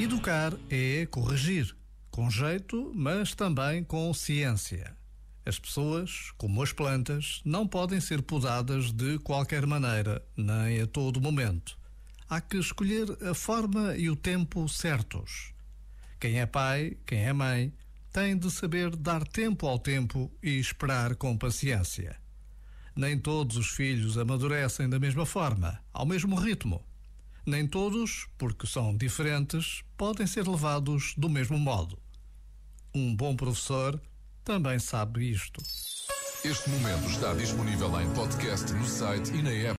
Educar é corrigir, com jeito, mas também com ciência. As pessoas, como as plantas, não podem ser podadas de qualquer maneira, nem a todo momento. Há que escolher a forma e o tempo certos. Quem é pai, quem é mãe, tem de saber dar tempo ao tempo e esperar com paciência. Nem todos os filhos amadurecem da mesma forma, ao mesmo ritmo. Nem todos, porque são diferentes, podem ser levados do mesmo modo. Um bom professor também sabe isto. Este momento está disponível em podcast no site e na app.